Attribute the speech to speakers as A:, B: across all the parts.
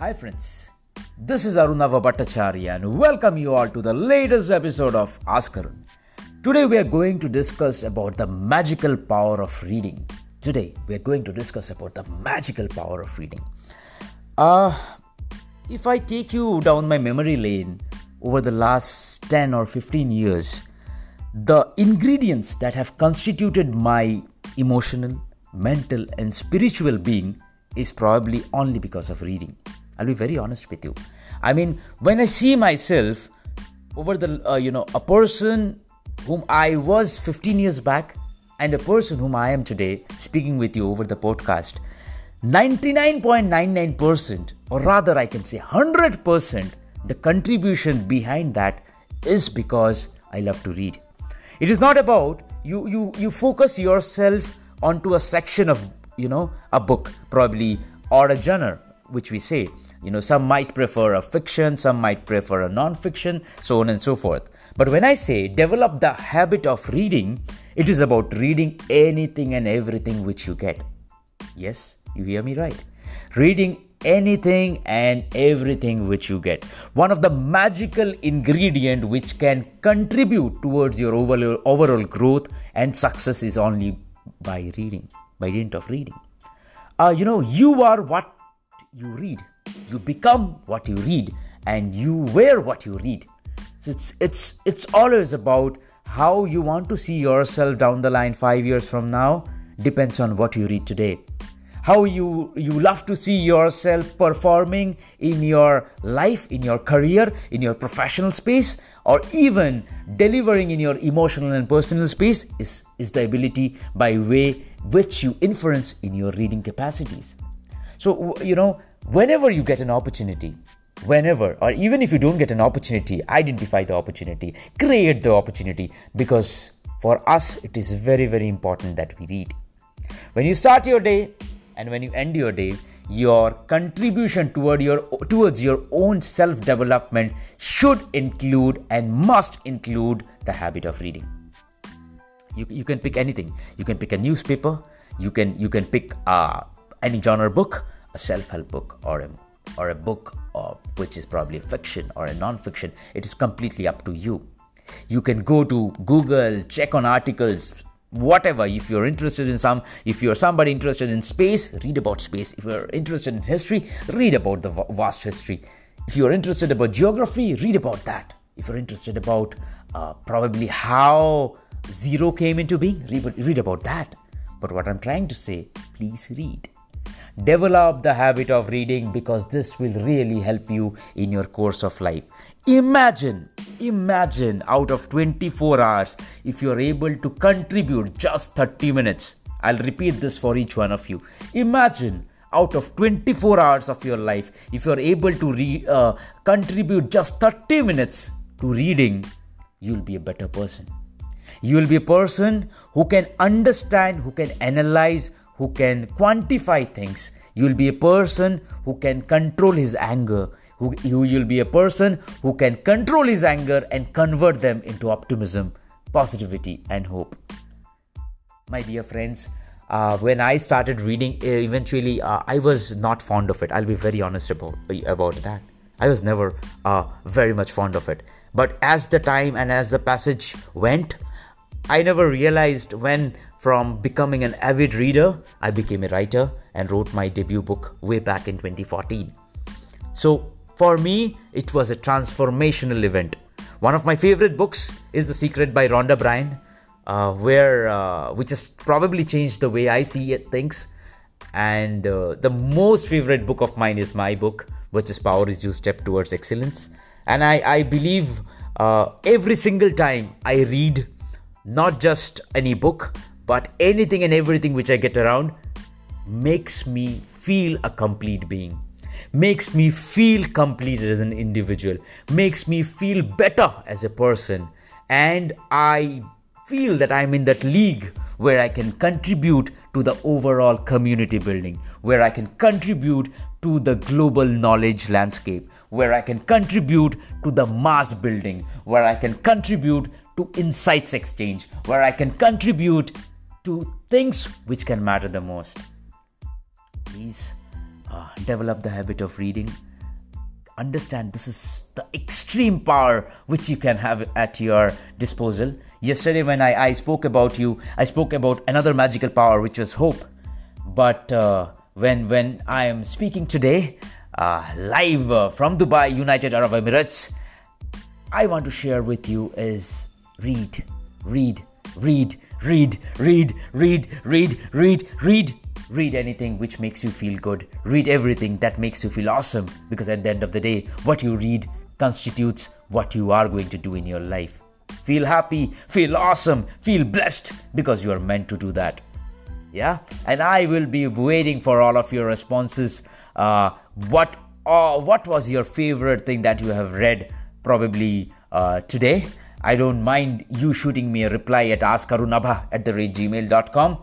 A: Hi, friends. This is Arunava Bhattacharya and welcome you all to the latest episode of Ask Arun. Today, we are going to discuss about the magical power of reading. Today, we are going to discuss about the magical power of reading. Uh, if I take you down my memory lane over the last 10 or 15 years, the ingredients that have constituted my emotional, mental, and spiritual being is probably only because of reading. I'll be very honest with you. I mean, when I see myself over the, uh, you know, a person whom I was 15 years back and a person whom I am today speaking with you over the podcast, 99.99%, or rather, I can say 100%, the contribution behind that is because I love to read. It is not about you, you, you focus yourself onto a section of, you know, a book, probably, or a genre, which we say. You know, some might prefer a fiction, some might prefer a non fiction, so on and so forth. But when I say develop the habit of reading, it is about reading anything and everything which you get. Yes, you hear me right. Reading anything and everything which you get. One of the magical ingredient which can contribute towards your overall, overall growth and success is only by reading, by dint of reading. Uh, you know, you are what you read. You become what you read, and you wear what you read. So it's it's it's always about how you want to see yourself down the line five years from now. Depends on what you read today how you you love to see yourself performing in your life in your career in your professional space or even delivering in your emotional and personal space is is the ability by way which you inference in your reading capacities so you know whenever you get an opportunity whenever or even if you don't get an opportunity identify the opportunity create the opportunity because for us it is very very important that we read. When you start your day and when you end your day your contribution toward your towards your own self development should include and must include the habit of reading. You, you can pick anything. You can pick a newspaper. You can you can pick uh, any genre book a self-help book or a or a book uh, which is probably a fiction or a non-fiction it is completely up to you. You can go to google check on articles whatever. If you're interested in some if you're somebody interested in space read about space. If you're interested in history read about the vast history. If you're interested about geography read about that. If you're interested about uh, probably how zero came into being read, read about that. But what i'm trying to say please read develop the habit of reading because this will really help you in your course of life. Imagine imagine out of 24 hours if you're able to contribute just 30 minutes. I'll repeat this for each one of you. Imagine out of 24 hours of your life if you're able to re- uh, contribute just 30 minutes to reading you'll be a better person. You will be a person who can understand who can analyze who can quantify things. You'll be a person who can control his anger. Who, you'll be a person who can control his anger and convert them into optimism, positivity, and hope. My dear friends, uh, when I started reading, uh, eventually uh, I was not fond of it. I'll be very honest about about that. I was never uh, very much fond of it. But as the time and as the passage went, I never realized when from becoming an avid reader, I became a writer and wrote my debut book way back in 2014. So, for me, it was a transformational event. One of my favorite books is The Secret by Rhonda Byrne, uh, where uh, which has probably changed the way I see things. And uh, the most favorite book of mine is my book, which is Power is Your Step Towards Excellence. And I, I believe uh, every single time I read not just any book, but anything and everything which I get around makes me feel a complete being, makes me feel complete as an individual, makes me feel better as a person, and I feel that I'm in that league where I can contribute to the overall community building, where I can contribute to the global knowledge landscape, where I can contribute to the mass building, where I can contribute to insights exchange, where I can contribute to things which can matter the most. Please uh, develop the habit of reading understand this is the extreme power which you can have at your disposal. Yesterday, when I, I spoke about you, I spoke about another magical power which was hope. But uh, when when I am speaking today, uh, live uh, from Dubai, United Arab Emirates, I want to share with you is read, read, read, read, read, read, read, read, read. Read anything which makes you feel good. Read everything that makes you feel awesome because at the end of the day, what you read constitutes what you are going to do in your life. Feel happy, feel awesome, feel blessed because you are meant to do that. Yeah, and I will be waiting for all of your responses. Uh, what uh, what was your favorite thing that you have read probably uh, today? I don't mind you shooting me a reply at askarunabha at the rate gmail.com.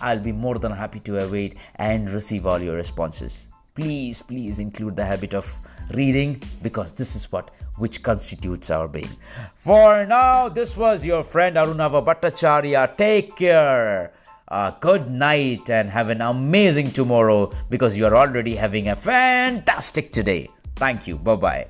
A: I'll be more than happy to await and receive all your responses. Please, please include the habit of reading because this is what which constitutes our being. For now, this was your friend Arunava Bhattacharya. Take care. Uh, good night and have an amazing tomorrow because you're already having a fantastic today. Thank you. Bye bye.